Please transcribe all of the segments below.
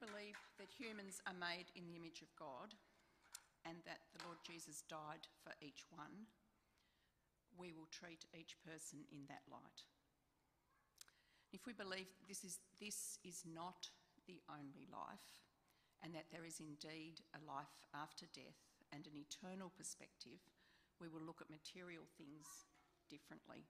believe that humans are made in the image of God and that the Lord Jesus died for each one, we will treat each person in that light. If we believe this is, this is not the only life, and that there is indeed a life after death and an eternal perspective, we will look at material things differently.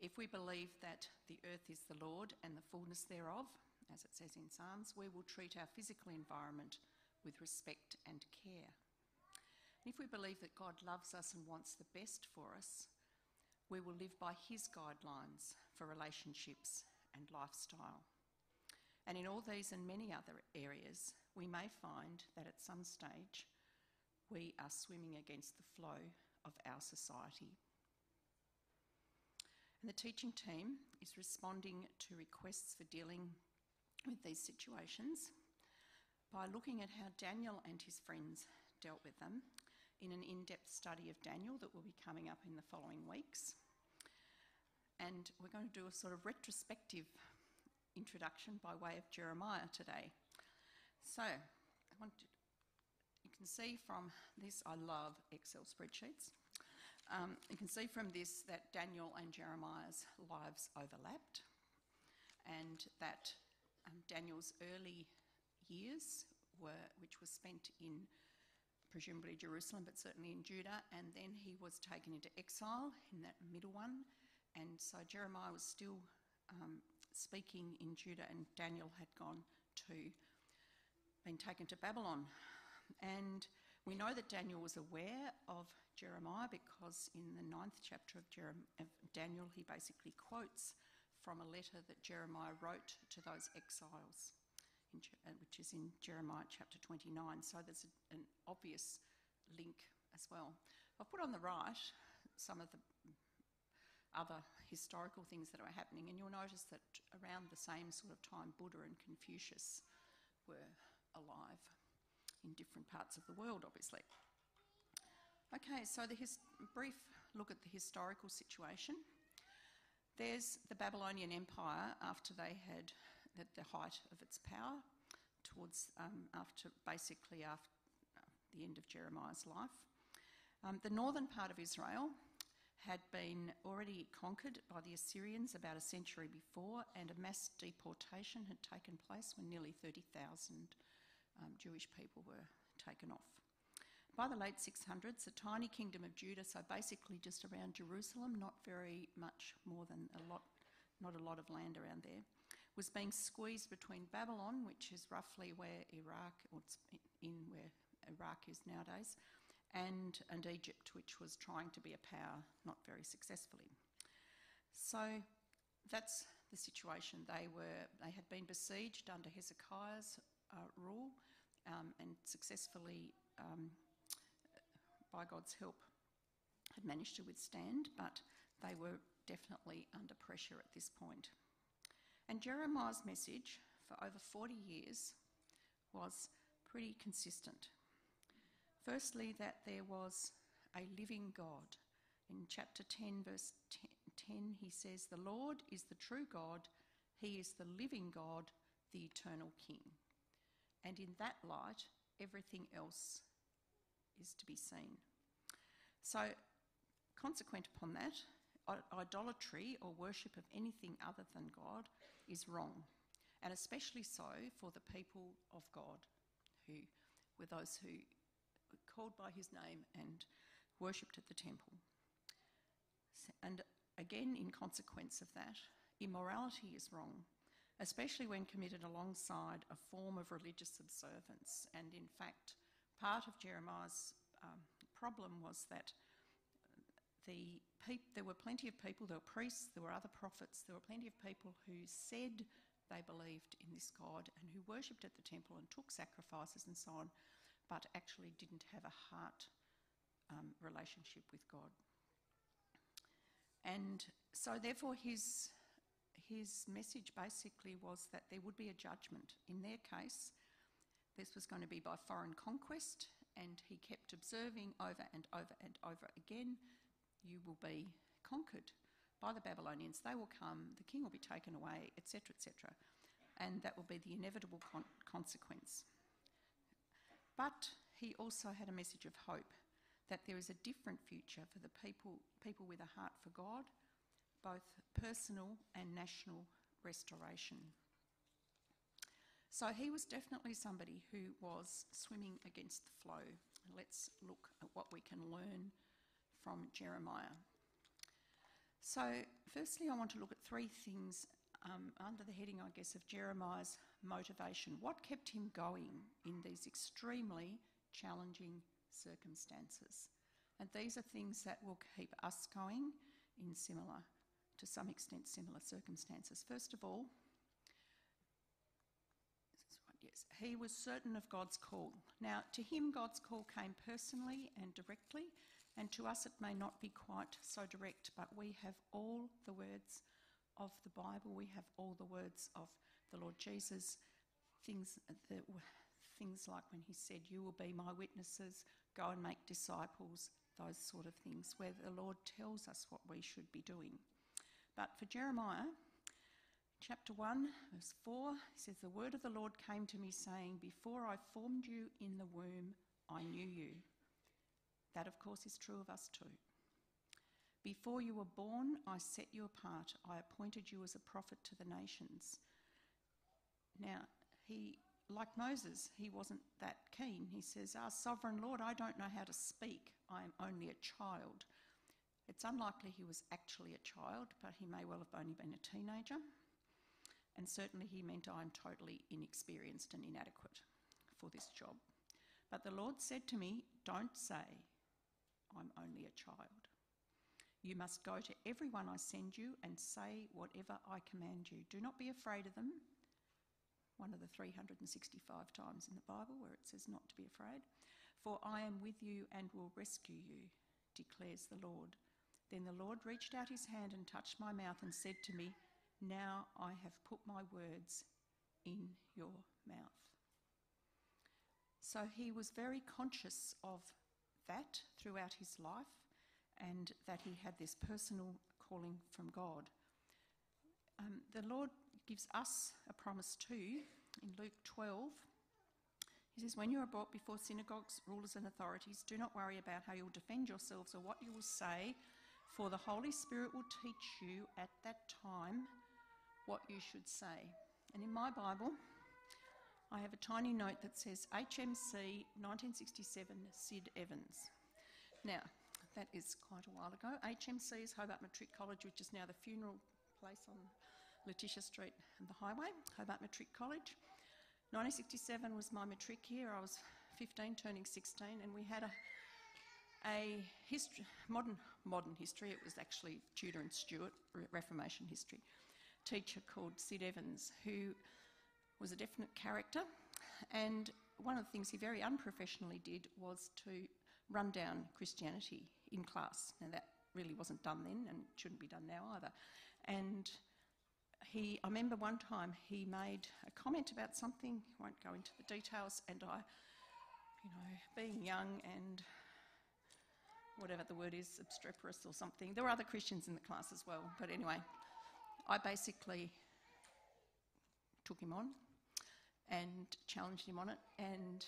If we believe that the earth is the Lord and the fullness thereof, as it says in Psalms, we will treat our physical environment with respect and care. And if we believe that God loves us and wants the best for us, we will live by His guidelines for relationships and lifestyle. And in all these and many other areas, we may find that at some stage we are swimming against the flow of our society. And the teaching team is responding to requests for dealing with these situations by looking at how Daniel and his friends dealt with them in an in depth study of Daniel that will be coming up in the following weeks. And we're going to do a sort of retrospective introduction by way of Jeremiah today. So, I want to, you can see from this, I love Excel spreadsheets. Um, you can see from this that Daniel and Jeremiah's lives overlapped, and that um, Daniel's early years were, which was spent in presumably Jerusalem, but certainly in Judah, and then he was taken into exile in that middle one, and so Jeremiah was still um, speaking in Judah, and Daniel had gone to, been taken to Babylon. And we know that Daniel was aware of Jeremiah because in the ninth chapter of, Jerem- of Daniel, he basically quotes from a letter that Jeremiah wrote to those exiles, uh, which is in Jeremiah chapter 29. So there's an obvious link as well. I've put on the right some of the other historical things that are happening, and you'll notice that around the same sort of time, Buddha and Confucius were alive in different parts of the world, obviously. Okay, so the brief look at the historical situation. There's the Babylonian Empire after they had at the height of its power, towards um, after basically after the end of Jeremiah's life. Um, the northern part of Israel had been already conquered by the Assyrians about a century before, and a mass deportation had taken place when nearly 30,000 um, Jewish people were taken off. By the late 600s, the tiny kingdom of Judah, so basically just around Jerusalem, not very much more than a lot, not a lot of land around there, was being squeezed between Babylon, which is roughly where Iraq, or in where Iraq is nowadays, and, and Egypt, which was trying to be a power, not very successfully. So that's the situation. They were they had been besieged under Hezekiah's uh, rule um, and successfully, um, by God's help, had managed to withstand, but they were definitely under pressure at this point. And Jeremiah's message for over 40 years was pretty consistent. Firstly, that there was a living God. In chapter 10, verse 10, he says, The Lord is the true God, He is the living God, the eternal King. And in that light, everything else is to be seen. So, consequent upon that, idolatry or worship of anything other than God is wrong, and especially so for the people of God, who were those who were called by his name and worshipped at the temple. And again, in consequence of that, immorality is wrong, especially when committed alongside a form of religious observance. And in fact, part of Jeremiah's um, problem was that the there were plenty of people, there were priests, there were other prophets, there were plenty of people who said they believed in this God and who worshipped at the temple and took sacrifices and so on, but actually didn't have a heart um, relationship with God. And so, therefore, his, his message basically was that there would be a judgment. In their case, this was going to be by foreign conquest, and he kept observing over and over and over again you will be conquered by the Babylonians. They will come, the king will be taken away, etc., etc. and that will be the inevitable con- consequence. But he also had a message of hope that there is a different future for the people, people with a heart for God, both personal and national restoration. So he was definitely somebody who was swimming against the flow. Let's look at what we can learn from Jeremiah. So, firstly, I want to look at three things um, under the heading, I guess, of Jeremiah's motivation. What kept him going in these extremely challenging circumstances? And these are things that will keep us going in similar, to some extent, similar circumstances. First of all, he was certain of God's call. Now, to him, God's call came personally and directly, and to us, it may not be quite so direct, but we have all the words of the Bible, we have all the words of the Lord Jesus, things that things like when he said, You will be my witnesses, go and make disciples, those sort of things, where the Lord tells us what we should be doing. But for Jeremiah, chapter 1, verse 4, he says, The word of the Lord came to me, saying, Before I formed you in the womb, I knew you. That, of course, is true of us too. Before you were born, I set you apart. I appointed you as a prophet to the nations. Now, he, like Moses, he wasn't that keen. He says, Our sovereign Lord, I don't know how to speak. I am only a child. It's unlikely he was actually a child, but he may well have only been a teenager. And certainly he meant I'm totally inexperienced and inadequate for this job. But the Lord said to me, Don't say, I'm only a child. You must go to everyone I send you and say whatever I command you. Do not be afraid of them. One of the 365 times in the Bible where it says not to be afraid. For I am with you and will rescue you, declares the Lord. Then the Lord reached out his hand and touched my mouth and said to me, Now I have put my words in your mouth. So he was very conscious of that throughout his life and that he had this personal calling from God. Um, the Lord gives us a promise too in Luke 12. He says, When you are brought before synagogues, rulers, and authorities, do not worry about how you'll defend yourselves or what you will say, for the Holy Spirit will teach you at that time what you should say. And in my Bible, I have a tiny note that says HMC 1967 Sid Evans. Now, that is quite a while ago. HMC is Hobart Matric College, which is now the funeral place on Letitia Street and the highway, Hobart Matric College. 1967 was my matric year. I was 15, turning 16, and we had a, a history, modern, modern history. It was actually Tudor and Stuart Reformation history teacher called Sid Evans, who was a definite character. And one of the things he very unprofessionally did was to run down Christianity in class. Now, that really wasn't done then and shouldn't be done now either. And he, I remember one time he made a comment about something, won't go into the details, and I, you know, being young and whatever the word is, obstreperous or something. There were other Christians in the class as well, but anyway, I basically took him on and challenged him on it, and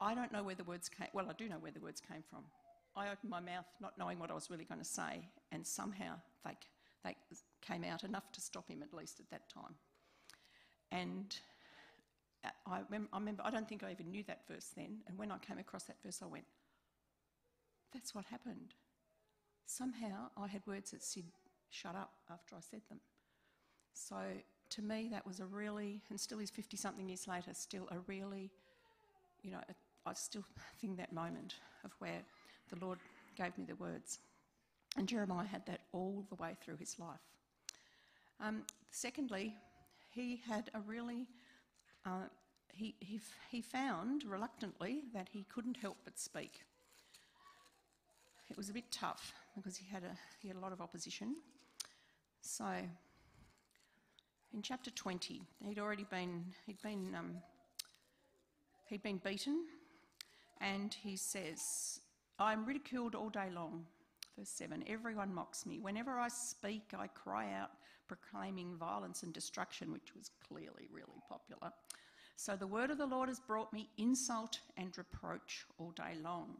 I don't know where the words came. Well, I do know where the words came from. I opened my mouth not knowing what I was really going to say, and somehow they, they came out enough to stop him, at least at that time. And I, I remember, I don't think I even knew that verse then, and when I came across that verse, I went, That's what happened. Somehow I had words that said, Shut up, after I said them. So to me, that was a really, and still is 50 something years later, still a really, you know, I still think that moment of where the Lord gave me the words. And Jeremiah had that all the way through his life. Um, secondly, he had a really, uh, he, he, he found reluctantly that he couldn't help but speak. It was a bit tough because he had a, he had a lot of opposition. So, in chapter 20, he'd already been, he'd been, um, he'd been beaten, and he says, I'm ridiculed all day long. Verse 7 Everyone mocks me. Whenever I speak, I cry out, proclaiming violence and destruction, which was clearly really popular. So the word of the Lord has brought me insult and reproach all day long.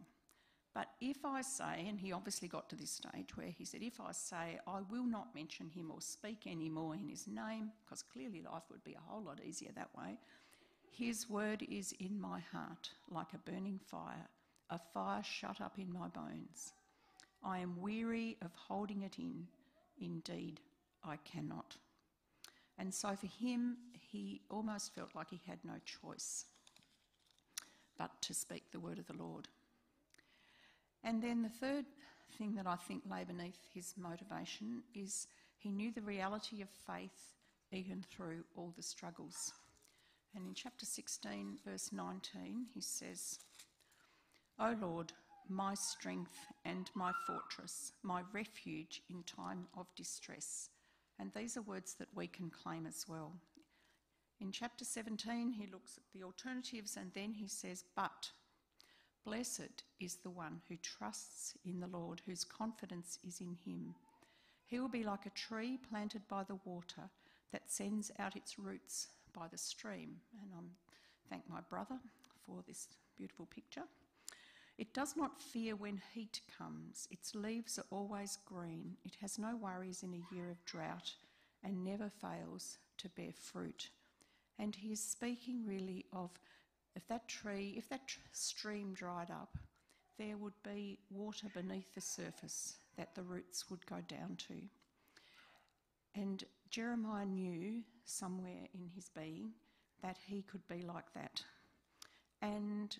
But if I say, and he obviously got to this stage where he said, if I say, I will not mention him or speak any more in his name, because clearly life would be a whole lot easier that way, his word is in my heart like a burning fire, a fire shut up in my bones. I am weary of holding it in. Indeed, I cannot. And so for him, he almost felt like he had no choice but to speak the word of the Lord. And then the third thing that I think lay beneath his motivation is he knew the reality of faith even through all the struggles. And in chapter 16, verse 19, he says, O Lord, my strength and my fortress, my refuge in time of distress. And these are words that we can claim as well. In chapter 17, he looks at the alternatives and then he says, But blessed is the one who trusts in the Lord, whose confidence is in him. He will be like a tree planted by the water that sends out its roots by the stream. And I thank my brother for this beautiful picture. It does not fear when heat comes. Its leaves are always green. It has no worries in a year of drought and never fails to bear fruit. And he is speaking really of if that tree, if that tr- stream dried up, there would be water beneath the surface that the roots would go down to. And Jeremiah knew somewhere in his being that he could be like that. And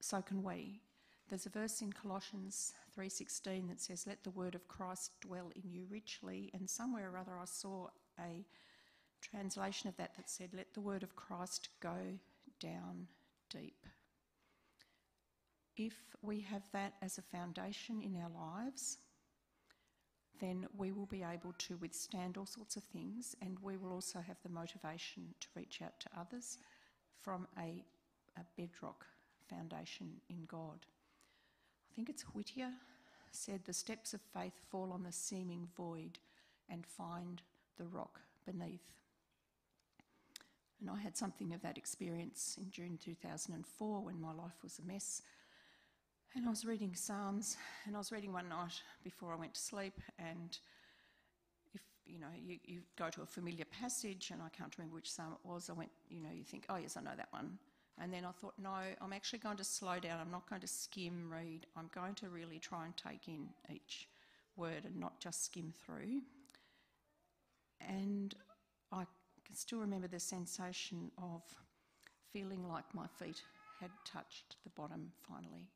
so can we. There's a verse in Colossians 3:16 that says let the word of Christ dwell in you richly and somewhere or other I saw a translation of that that said let the word of Christ go down deep. If we have that as a foundation in our lives, then we will be able to withstand all sorts of things and we will also have the motivation to reach out to others from a, a bedrock foundation in God I think it's Whittier, said the steps of faith fall on the seeming void and find the rock beneath. And I had something of that experience in June 2004 when my life was a mess. And I was reading Psalms, and I was reading one night before I went to sleep. And if you know, you, you go to a familiar passage, and I can't remember which psalm it was, I went, you know, you think, oh, yes, I know that one. And then I thought, no, I'm actually going to slow down. I'm not going to skim read. I'm going to really try and take in each word and not just skim through. And I can still remember the sensation of feeling like my feet had touched the bottom finally.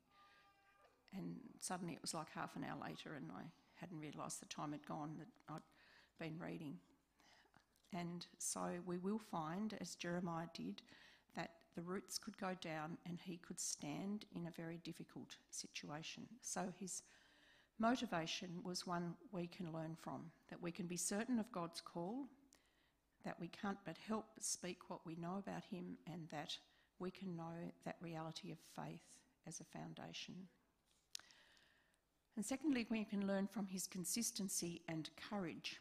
And suddenly it was like half an hour later, and I hadn't realised the time had gone that I'd been reading. And so we will find, as Jeremiah did, that the roots could go down and he could stand in a very difficult situation. So his motivation was one we can learn from that we can be certain of God's call, that we can't but help but speak what we know about him, and that we can know that reality of faith as a foundation. And secondly, we can learn from his consistency and courage.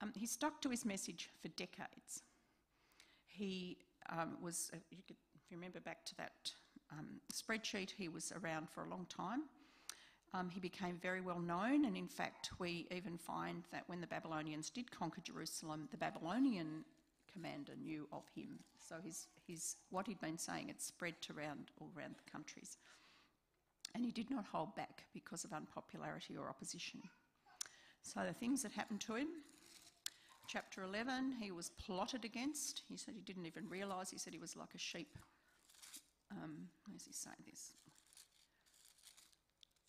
Um, he stuck to his message for decades. He um, was, uh, you could, if you remember back to that um, spreadsheet, he was around for a long time. Um, he became very well known, and in fact, we even find that when the Babylonians did conquer Jerusalem, the Babylonian commander knew of him. So his, his, what he'd been saying had spread to all around the countries. And he did not hold back because of unpopularity or opposition. So the things that happened to him chapter 11, he was plotted against. He said he didn't even realise. He said he was like a sheep. Um, where does he say this?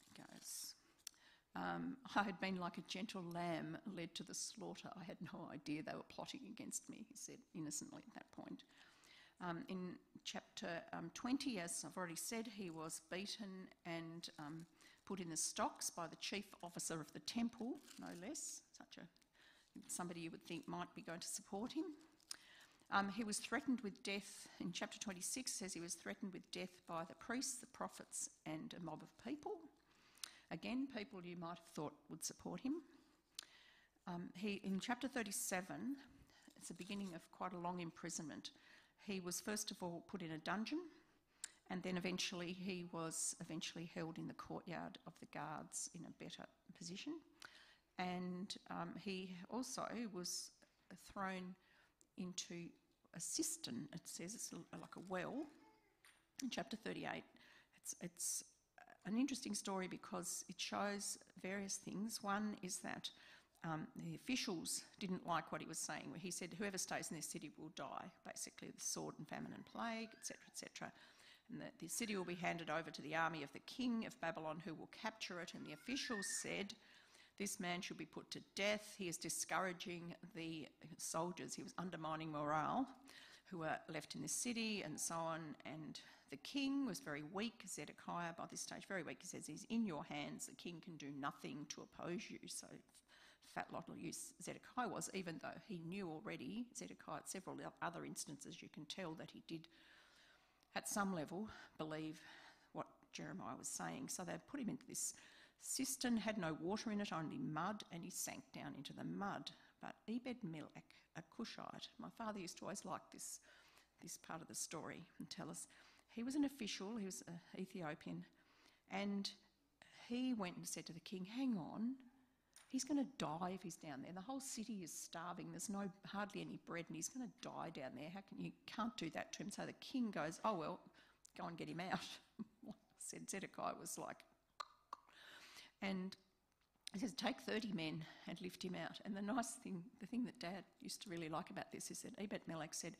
He goes, um, I had been like a gentle lamb led to the slaughter. I had no idea they were plotting against me, he said innocently at that point. Um, in chapter um, 20, as I've already said, he was beaten and um, put in the stocks by the chief officer of the temple, no less, such a somebody you would think might be going to support him. Um, he was threatened with death in chapter 26, says he was threatened with death by the priests, the prophets, and a mob of people. Again, people you might have thought would support him. Um, he, in chapter 37, it's the beginning of quite a long imprisonment. He was first of all put in a dungeon, and then eventually he was eventually held in the courtyard of the guards in a better position. And um, he also was thrown into a cistern, it says it's like a well, in chapter 38. It's, it's an interesting story because it shows various things. One is that um, the officials didn't like what he was saying. He said, "Whoever stays in this city will die, basically with sword and famine and plague, etc., etc." And that the city will be handed over to the army of the king of Babylon, who will capture it. And the officials said, "This man should be put to death. He is discouraging the soldiers. He was undermining morale, who were left in the city, and so on." And the king was very weak. Zedekiah, by this stage, very weak. He says, "He's in your hands. The king can do nothing to oppose you." So fat lot of use Zedekiah was, even though he knew already, Zedekiah at several other instances, you can tell that he did, at some level, believe what Jeremiah was saying. So they put him into this cistern, had no water in it, only mud, and he sank down into the mud. But Ebed Melech, a Cushite, my father used to always like this, this part of the story and tell us, he was an official, he was an Ethiopian, and he went and said to the king, Hang on, He's going to die if he's down there. The whole city is starving. There's no hardly any bread, and he's going to die down there. How can you can't do that to him? So the king goes, "Oh well, go and get him out." said Zedekiah was like, and he says, "Take thirty men and lift him out." And the nice thing, the thing that Dad used to really like about this is that Ebed Melech said,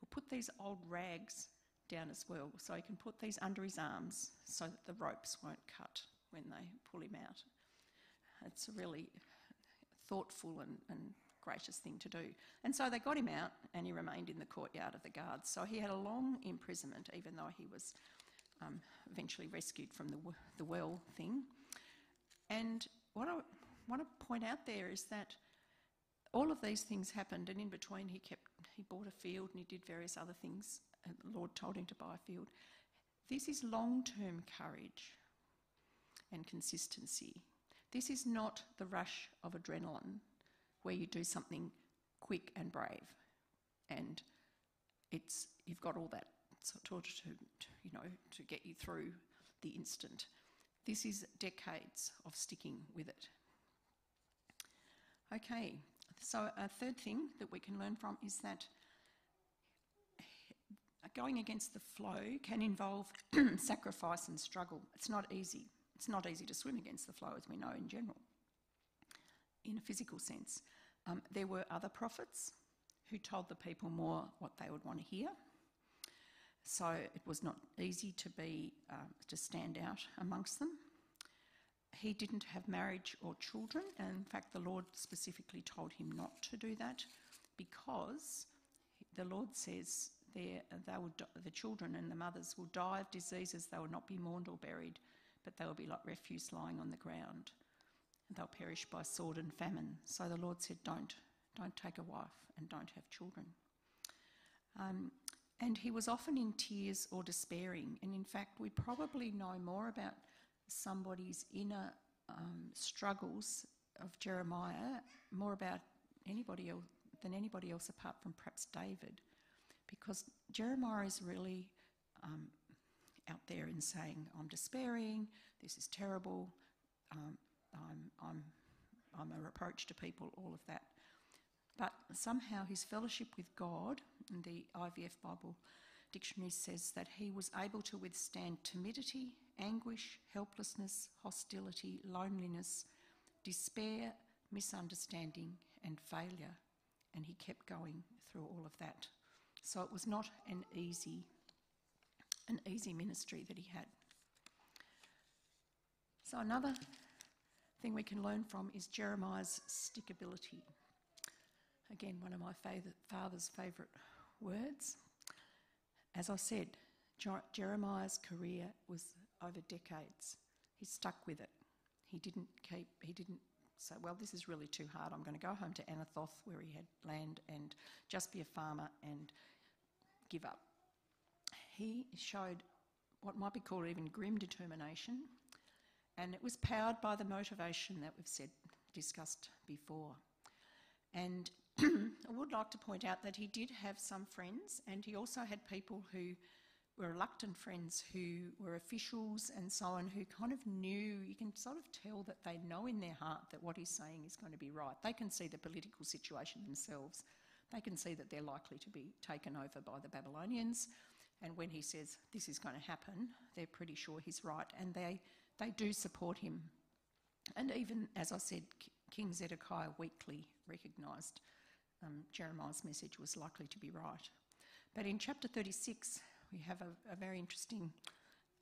"We'll put these old rags down as well, so he can put these under his arms, so that the ropes won't cut when they pull him out." It's a really thoughtful and, and gracious thing to do. And so they got him out and he remained in the courtyard of the guards. So he had a long imprisonment, even though he was um, eventually rescued from the, the well thing. And what I want to point out there is that all of these things happened, and in between, he kept he bought a field and he did various other things. And the Lord told him to buy a field. This is long term courage and consistency. This is not the rush of adrenaline where you do something quick and brave and it's you've got all that sort of to, to, you know to get you through the instant. This is decades of sticking with it. Okay, so a third thing that we can learn from is that going against the flow can involve sacrifice and struggle. It's not easy. It's not easy to swim against the flow, as we know in general, in a physical sense. Um, there were other prophets who told the people more what they would want to hear. So it was not easy to be um, to stand out amongst them. He didn't have marriage or children, and in fact, the Lord specifically told him not to do that because the Lord says they will, the children and the mothers will die of diseases, they will not be mourned or buried but they will be like refuse lying on the ground. And they'll perish by sword and famine. So the Lord said, Don't, don't take a wife and don't have children. Um, and he was often in tears or despairing. And in fact, we probably know more about somebody's inner um, struggles of Jeremiah, more about anybody else than anybody else apart from perhaps David, because Jeremiah is really um, out there in saying, I'm despairing, this is terrible, um, I'm, I'm, I'm a reproach to people, all of that. But somehow his fellowship with God, and the IVF Bible dictionary says that he was able to withstand timidity, anguish, helplessness, hostility, loneliness, despair, misunderstanding, and failure. And he kept going through all of that. So it was not an easy an easy ministry that he had. So, another thing we can learn from is Jeremiah's stickability. Again, one of my father's favourite words. As I said, Jeremiah's career was over decades. He stuck with it. He didn't keep, he didn't say, well, this is really too hard. I'm going to go home to Anathoth where he had land and just be a farmer and give up he showed what might be called even grim determination, and it was powered by the motivation that we've said discussed before. And I would like to point out that he did have some friends, and he also had people who were reluctant friends who were officials and so on, who kind of knew, you can sort of tell that they know in their heart that what he's saying is going to be right. They can see the political situation themselves. They can see that they're likely to be taken over by the Babylonians. And when he says this is going to happen, they're pretty sure he's right. And they, they do support him. And even, as I said, King Zedekiah weakly recognised um, Jeremiah's message was likely to be right. But in chapter 36, we have a, a very interesting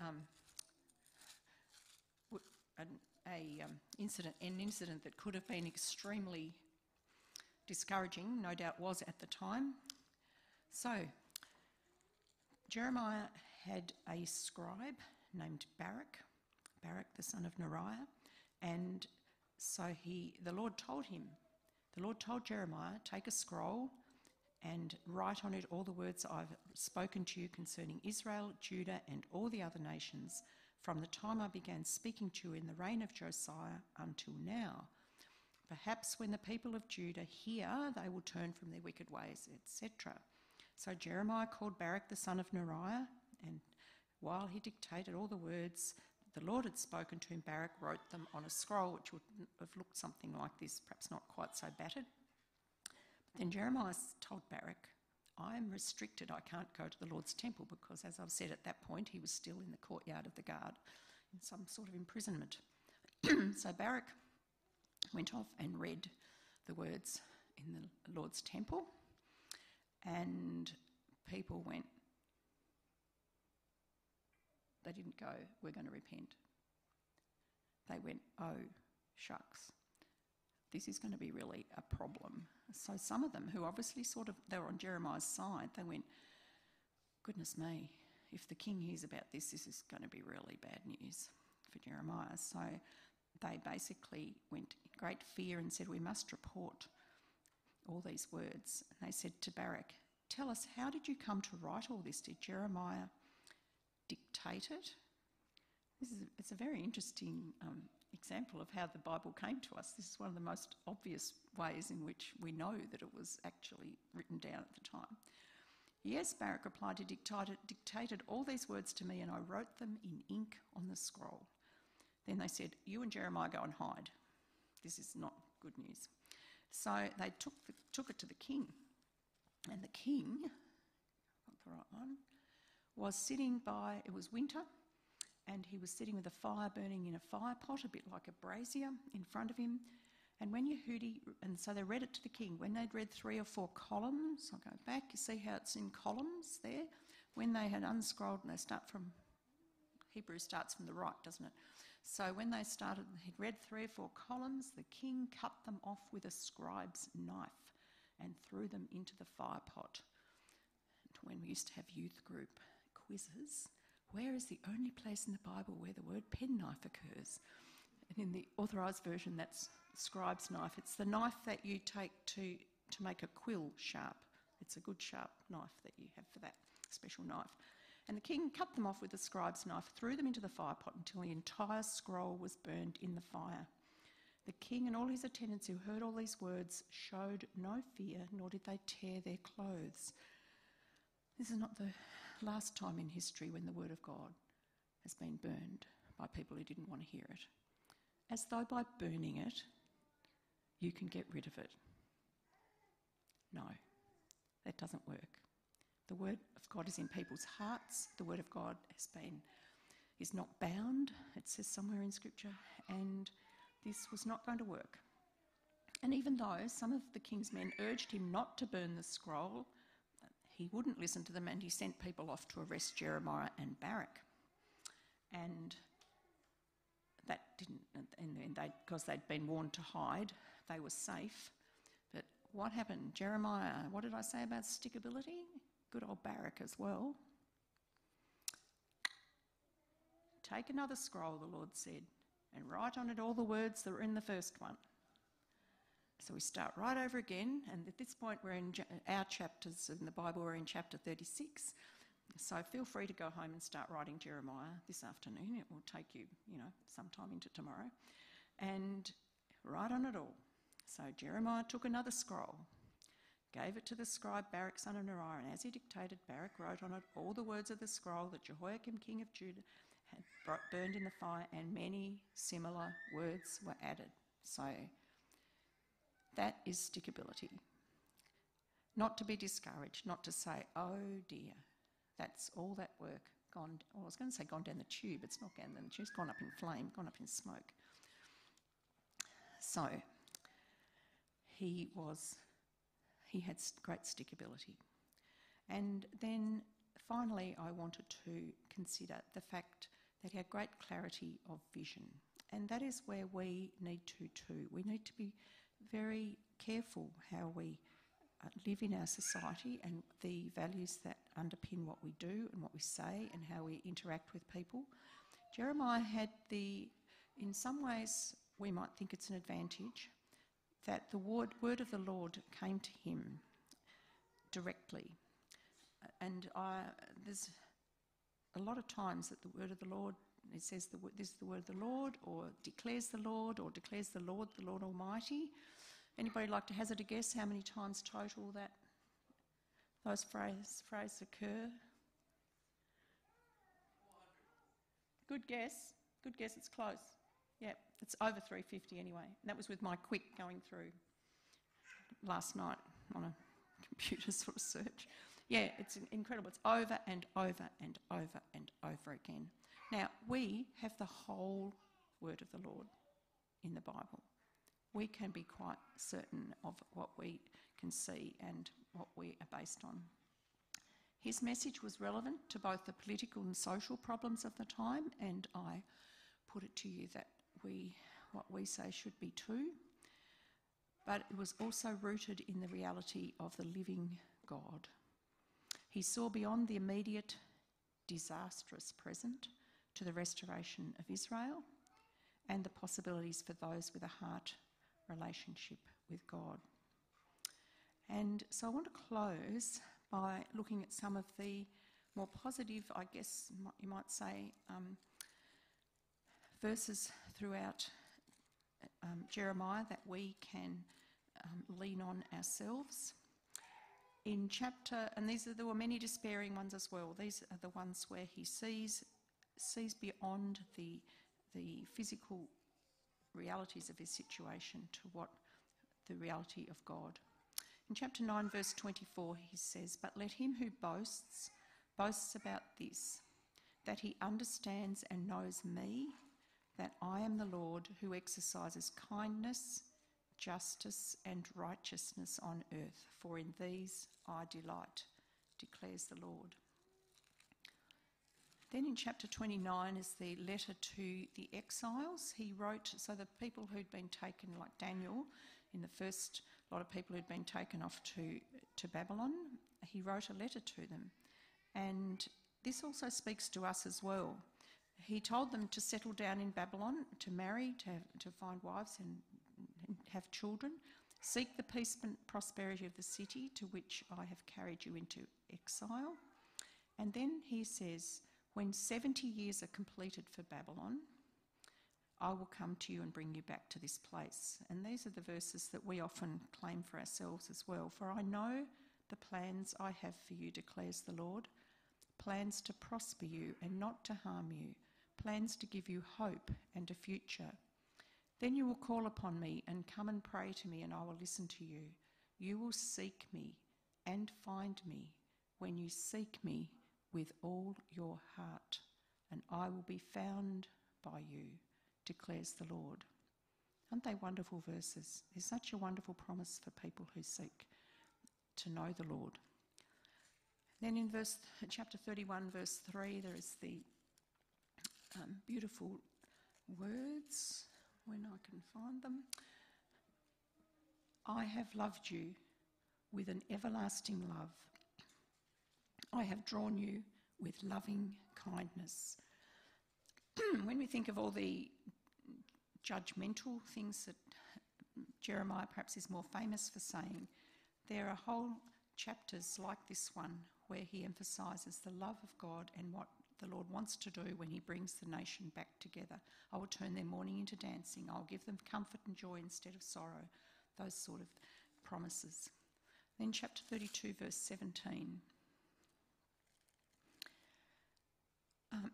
um, an a, um, incident, an incident that could have been extremely discouraging, no doubt was at the time. So, Jeremiah had a scribe named Baruch, Baruch the son of Neriah, and so he, the Lord told him, the Lord told Jeremiah, take a scroll and write on it all the words I've spoken to you concerning Israel, Judah, and all the other nations from the time I began speaking to you in the reign of Josiah until now. Perhaps when the people of Judah hear, they will turn from their wicked ways, etc. So Jeremiah called Baruch the son of Neriah, and while he dictated all the words the Lord had spoken to him, Baruch wrote them on a scroll, which would have looked something like this, perhaps not quite so battered. But then Jeremiah told Baruch, I am restricted. I can't go to the Lord's temple because, as I've said at that point, he was still in the courtyard of the guard in some sort of imprisonment. so Baruch went off and read the words in the Lord's temple, and people went, they didn't go, we're going to repent. They went, oh, shucks, this is going to be really a problem. So some of them, who obviously sort of, they were on Jeremiah's side, they went, goodness me, if the king hears about this, this is going to be really bad news for Jeremiah. So they basically went in great fear and said, we must report all these words. And they said to Baruch, tell us, how did you come to write all this? Did Jeremiah dictate it? This is, it's a very interesting um, example of how the Bible came to us. This is one of the most obvious ways in which we know that it was actually written down at the time. Yes, Baruch replied, he dictated, dictated all these words to me, and I wrote them in ink on the scroll. Then they said, You and Jeremiah go and hide. This is not good news. So they took, the, took it to the king. And the king, got the right one, was sitting by, it was winter, and he was sitting with a fire burning in a fire pot, a bit like a brazier, in front of him. And when Yehudi, and so they read it to the king, when they'd read three or four columns, I'll go back, you see how it's in columns there? When they had unscrolled, and they start from, Hebrew starts from the right, doesn't it? So when they started, he'd read three or four columns, the king cut them off with a scribe's knife and threw them into the fire pot. And when we used to have youth group quizzes, where is the only place in the Bible where the word penknife occurs? And in the authorised version, that's scribe's knife. It's the knife that you take to, to make a quill sharp. It's a good sharp knife that you have for that special knife. And the king cut them off with the scribe's knife, threw them into the firepot until the entire scroll was burned in the fire. The king and all his attendants who heard all these words showed no fear, nor did they tear their clothes. This is not the last time in history when the Word of God has been burned by people who didn't want to hear it. As though by burning it, you can get rid of it. No, that doesn't work. The Word of God is in people's hearts. The Word of God has been is not bound, it says somewhere in Scripture, and this was not going to work. And even though some of the king's men urged him not to burn the scroll, he wouldn't listen to them and he sent people off to arrest Jeremiah and Baruch. And that didn't, and they, because they'd been warned to hide, they were safe. But what happened? Jeremiah, what did I say about stickability? Good old Baruch as well. Take another scroll, the Lord said, and write on it all the words that were in the first one. So we start right over again, and at this point, we're in our chapters in the Bible, we're in chapter 36. So feel free to go home and start writing Jeremiah this afternoon. It will take you, you know, sometime into tomorrow. And write on it all. So Jeremiah took another scroll, gave it to the scribe Baruch son of Neriah, and as he dictated, Baruch wrote on it all the words of the scroll that Jehoiakim king of Judah had burned in the fire, and many similar words were added. So that is stickability. Not to be discouraged, not to say, oh dear, that's all that work gone, well, I was going to say gone down the tube, it's not gone down the tube, it's gone up in flame, gone up in smoke. So, he was, he had great stickability. And then finally, I wanted to consider the fact that he had great clarity of vision. And that is where we need to too. We need to be very careful how we uh, live in our society and the values that underpin what we do and what we say and how we interact with people. Jeremiah had the, in some ways, we might think it's an advantage, that the word, word of the Lord came to him directly. And I, there's a lot of times that the word of the Lord, it says the, this is the word of the Lord, or declares the Lord, or declares the Lord, the Lord Almighty. Anybody like to hazard a guess how many times total that those phrases, phrases occur? Good guess. Good guess. It's close. Yep, it's over 350 anyway. And that was with my quick going through last night on a computer sort of search. Yeah, it's incredible. It's over and over and over and over again. Now, we have the whole word of the Lord in the Bible we can be quite certain of what we can see and what we are based on. His message was relevant to both the political and social problems of the time, and I put it to you that we, what we say should be too. But it was also rooted in the reality of the living God. He saw beyond the immediate disastrous present to the restoration of Israel and the possibilities for those with a heart relationship with God. And so I want to close by looking at some of the more positive, I guess you might say, um, verses throughout um, Jeremiah that we can um, lean on ourselves. In chapter, and these are, there were many despairing ones as well. These are the ones where he sees sees beyond the the physical realities of his situation to what the reality of God. In chapter 9, verse 24, he says, But let him who boasts, boasts about this, that he understands and knows me, that I am the Lord who exercises kindness, justice, and righteousness on earth, for in these I delight, declares the Lord. Then in chapter 29 is the letter to the exiles. He wrote, so the people who'd been taken, like Daniel, in the first lot of people who'd been taken off to, to Babylon, he wrote a letter to them. And this also speaks to us as well. He told them to settle down in Babylon, to marry, to, have, to find wives and, and have children, seek the peace and prosperity of the city to which I have carried you into exile. And then he says, when 70 years are completed for Babylon, I will come to you and bring you back to this place. And these are the verses that we often claim for ourselves as well. For I know the plans I have for you, declares the Lord plans to prosper you and not to harm you, plans to give you hope and a future. Then you will call upon me and come and pray to me, and I will listen to you. You will seek me and find me when you seek me with all your heart, and I will be found by you, declares the Lord. Aren't they wonderful verses? There's such a wonderful promise for people who seek to know the Lord. Then in verse chapter 31, verse 3, there is the um, beautiful words when I can find them. I have loved you with an everlasting love. I have drawn you with loving kindness. when we think of all the judgmental things that Jeremiah perhaps is more famous for saying, there are whole chapters like this one where he emphasises the love of God and what the Lord wants to do when he brings the nation back together. I will turn their mourning into dancing. I'll give them comfort and joy instead of sorrow. those sort of promises. Then, chapter 32, verse 17. Um,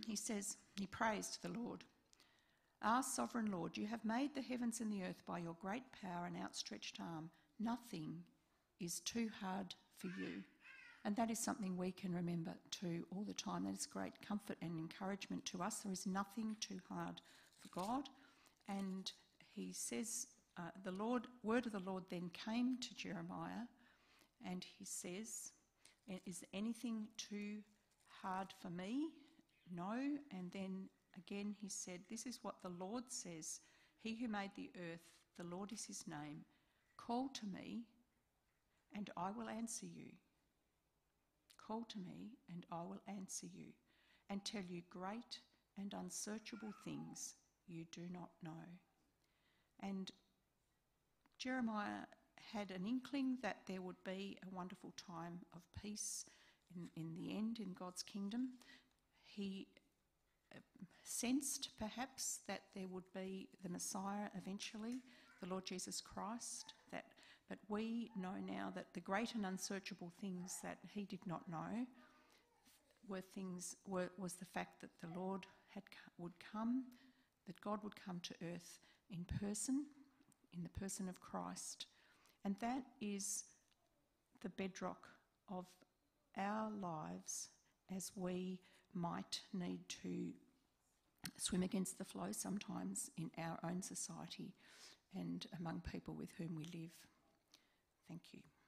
he says, he prays to the Lord. Our sovereign Lord, you have made the heavens and the earth by your great power and outstretched arm. Nothing is too hard for you. And that is something we can remember too all the time. That is great comfort and encouragement to us. There is nothing too hard for God. And he says, uh, the Lord, word of the Lord then came to Jeremiah, and he says, Is anything too hard for me? No. And then again he said, This is what the Lord says He who made the earth, the Lord is his name. Call to me, and I will answer you. Call to me, and I will answer you, and tell you great and unsearchable things you do not know. And Jeremiah had an inkling that there would be a wonderful time of peace in, in the end in God's kingdom. He uh, sensed perhaps that there would be the Messiah eventually, the Lord Jesus Christ, that but we know now that the great and unsearchable things that he did not know were things were, was the fact that the Lord had would come, that God would come to earth in person, in the person of Christ, and that is the bedrock of our lives as we might need to swim against the flow sometimes in our own society and among people with whom we live. Thank you.